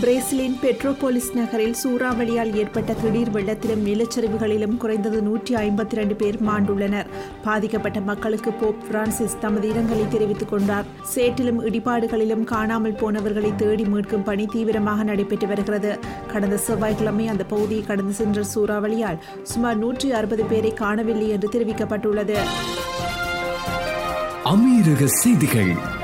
பிரேசிலின் பெட்ரோபோலிஸ் நகரில் சூறாவளியால் ஏற்பட்ட திடீர் வெள்ளத்திலும் நிலச்சரிவுகளிலும் குறைந்தது நூற்றி ஐம்பத்தி இரண்டு பேர் மாண்டுள்ளனர். பாதிக்கப்பட்ட மக்களுக்கு போப் பிரான்சிஸ் தமது இரங்கலை தெரிவித்துக் கொண்டார். சேற்றிலும் இடிபாடுகளிலும் காணாமல் போனவர்களை தேடி மீட்கும் பணி தீவிரமாக நடைபெற்று வருகிறது. கடந்த செவ்வாய்க்கிழமை அந்த பகுதியை கடந்து சென்ற சூறாவளியால் சுமார் நூற்றி அறுபது பேரை காணவில்லை என்று தெரிவிக்கப்பட்டுள்ளது. அமீரக செய்திகள்.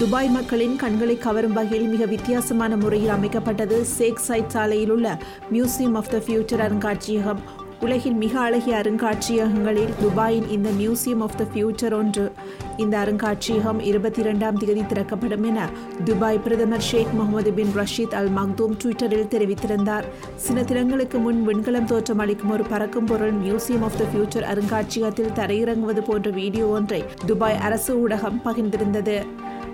துபாய் மக்களின் கண்களை கவரும் வகையில் மிக வித்தியாசமான முறையில் அமைக்கப்பட்டது சேக் சைட் சாலையில் உள்ள மியூசியம் ஆஃப் த ஃபியூச்சர் அருங்காட்சியகம். உலகின் மிக அழகிய அருங்காட்சியகங்களில் துபாயின் இந்த மியூசியம் ஆஃப் த ஃபியூச்சர் ஒன்று. இந்த அருங்காட்சியகம் இருபத்தி இரண்டாம் தேதி திறக்கப்படும் என துபாய் பிரதமர் ஷேக் முகமது பின் ரஷீத் அல் மக்தூம் ட்விட்டரில் தெரிவித்திருந்தார். சில தினங்களுக்கு முன் விண்கலம் தோற்றம் அளிக்கும் ஒரு பறக்கும் பொருள் மியூசியம் ஆஃப் த ஃபியூச்சர் அருங்காட்சியகத்தில் தரையிறங்குவது போன்ற வீடியோ ஒன்றை துபாய் அரசு ஊடகம் பகிர்ந்திருந்தது.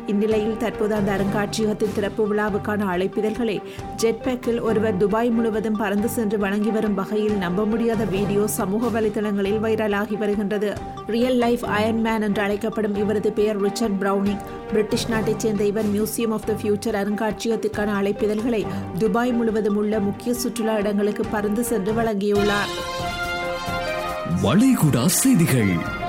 இந்நிலையில் தற்போது அந்த அருங்காட்சியகத்தின் திறப்பு விழாவுக்கான அழைப்பிதழ்களை ஜெட்பேக்கில் ஒருவர் துபாய் முழுவதும் பறந்து சென்று வழங்கி வரும் வகையில் நம்ப முடியாத வீடியோ சமூக வலைதளங்களில் வைரலாகி வருகின்றது. ரியல் லைஃப் அயன் மேன் என்று அழைக்கப்படும் இவரது பெயர் ரிச்சர்ட் பிரவுனிங் பிரிட்டிஷ் நாட்டைச் சேர்ந்த இவர் மியூசியம் ஆஃப் த ஃபியூச்சர் அருங்காட்சியகத்திற்கான அழைப்பிதழ்களை துபாய் முழுவதும் உள்ள முக்கிய சுற்றுலா இடங்களுக்கு பறந்து சென்று வழங்கியுள்ளார். வளைகுடா செய்திகள்.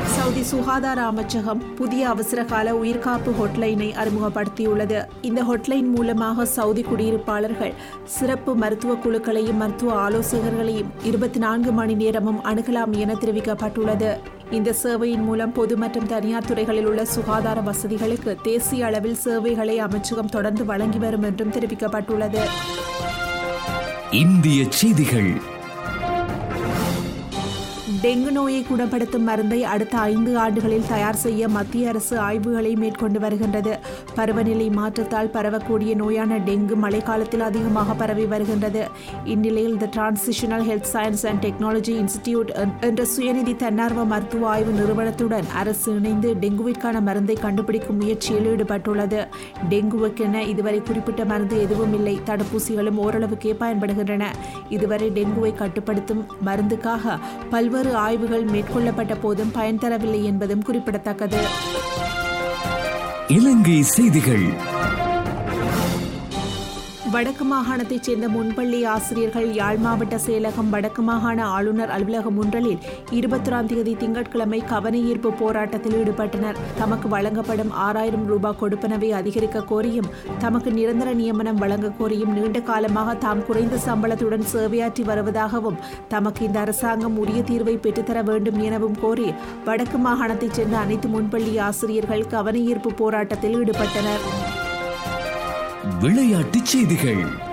சவுதி சுகாதார அமைச்சகம் புதிய அவசரகால உயிர்காப்பு ஹொட்லைனை அறிமுகப்படுத்தியுள்ளது. இந்த ஹொட்லைன் மூலமாக சவுதி குடியிருப்பாளர்கள் சிறப்பு மருத்துவ குழுக்களையும் மருத்துவ ஆலோசகர்களையும் இருபத்தி நான்கு மணி நேரமும் அணுகலாம் என தெரிவிக்கப்பட்டுள்ளது. இந்த சேவையின் மூலம் பொது மற்றும் தனியார் துறைகளில் உள்ள சுகாதார வசதிகளுக்கு தேசிய அளவில் சேவைகளை அமைச்சகம் தொடர்ந்து வழங்கி வரும் என்றும் தெரிவிக்கப்பட்டுள்ளது. இந்திய செய்திகள். டெங்கு நோயை குணப்படுத்தும் மருந்தை அடுத்த ஐந்து ஆண்டுகளில் தயார் செய்ய மத்திய அரசு ஆய்வுகளை மேற்கொண்டு வருகின்றது. பருவநிலை மாற்றத்தால் பரவக்கூடிய நோயான டெங்கு மழைக்காலத்தில் அதிகமாக பரவி வருகின்றது. இந்நிலையில் the transitional health science and technology institute என்ற சுயநிதி தன்னார்வ மருத்துவ ஆய்வு நிறுவனத்துடன் அரசு இணைந்து டெங்குவிற்கான மருந்தை கண்டுபிடிக்கும் முயற்சியில் ஈடுபட்டுள்ளது. டெங்குவுக்கென இதுவரை குறிப்பிட்ட மருந்து எதுவும் இல்லை. தடுப்பூசிகளும் ஓரளவுக்கே பயன்படுகின்றன. இதுவரை டெங்குவை கட்டுப்படுத்தும் மருந்துக்காக பல்வேறு ஆய்வுகள் மேற்கொள்ளப்பட்ட போதும் பயன் தரவில்லை என்பதும் குறிப்பிடத்தக்கது. இலங்கை செய்திகள். வடக்கு மாகாணத்தைச் சேர்ந்த முன்பள்ளி ஆசிரியர்கள் யாழ் மாவட்ட செயலகம் வடக்கு மாகாண ஆளுநர் அலுவலகம் ஒன்றலில் இருபத்தொராம் தேதி திங்கட்கிழமை கவனஈர்ப்பு போராட்டத்தில் ஈடுபட்டனர். தமக்கு வழங்கப்படும் ஆறாயிரம் ரூபாய் கொடுப்பனவை அதிகரிக்க கோரியும் தமக்கு நிரந்தர நியமனம் வழங்க கோரியும் நீண்ட காலமாக தாம் குறைந்த சம்பளத்துடன் சேவையாற்றி வருவதாகவும் தமக்கு இந்த அரசாங்கம் உரிய தீர்வை பெற்றுத்தர வேண்டும் எனவும் கோரி வடக்கு மாகாணத்தைச் சேர்ந்த அனைத்து முன்பள்ளி ஆசிரியர்கள் கவனஈர்ப்பு போராட்டத்தில் ஈடுபட்டனர். விளையாட்டுச் செய்திகள்.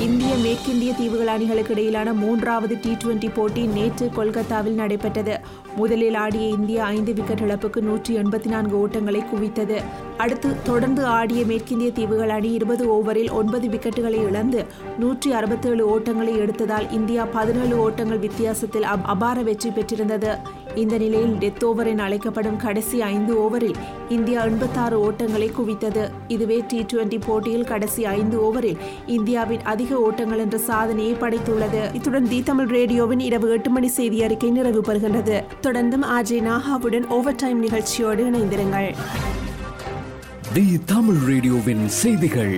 இந்திய மேற்கிந்திய தீவுகள் அணிகளுக்கு இடையிலான மூன்றாவது டி டுவெண்டி போட்டி நேற்று கொல்கத்தாவில் நடைபெற்றது. முதலில் ஆடிய இந்தியா ஐந்து விக்கெட் இழப்புக்கு நூற்றி எண்பத்தி நான்கு ஓட்டங்களை குவித்தது. அடுத்து தொடர்ந்து ஆடிய மேற்கிந்திய தீவுகள் அணி இருபது ஓவரில் ஒன்பது விக்கெட்டுகளை இழந்து நூற்றி அறுபத்தேழு ஓட்டங்களை எடுத்ததால் இந்தியா பதினேழு ஓட்டங்கள் வித்தியாசத்தில் அப்- அபார வெற்றி பெற்றிருந்தது. இந்த நிலையில் டெத் ஓவர் என அழைக்கப்படும் கடைசி ஐந்து ஓவரில் இந்தியா எண்பத்தாறு ஓட்டங்களை குவித்தது. இதுவே டி டுவெண்டி போட்டியில் கடைசி ஐந்து ஓவரில் இந்தியாவின் அதிக ஓட்டங்கள் என்ற சாதனையை படைத்துள்ளது. இத்துடன் தி தமிழ் ரேடியோவின் இரவு எட்டு மணி செய்தி அறிக்கை நிறைவு பெறுகின்றது தொடர்ந்தும் ஆஜே நாகாவுடன் ஓவர் டைம் நிகழ்ச்சியோடு இணைந்திருங்கள். தி தமிழ் ரேடியோவின் செய்திகள்.